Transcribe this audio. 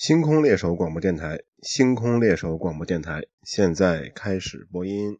星空猎手广播电台星空猎手广播电台现在开始播音。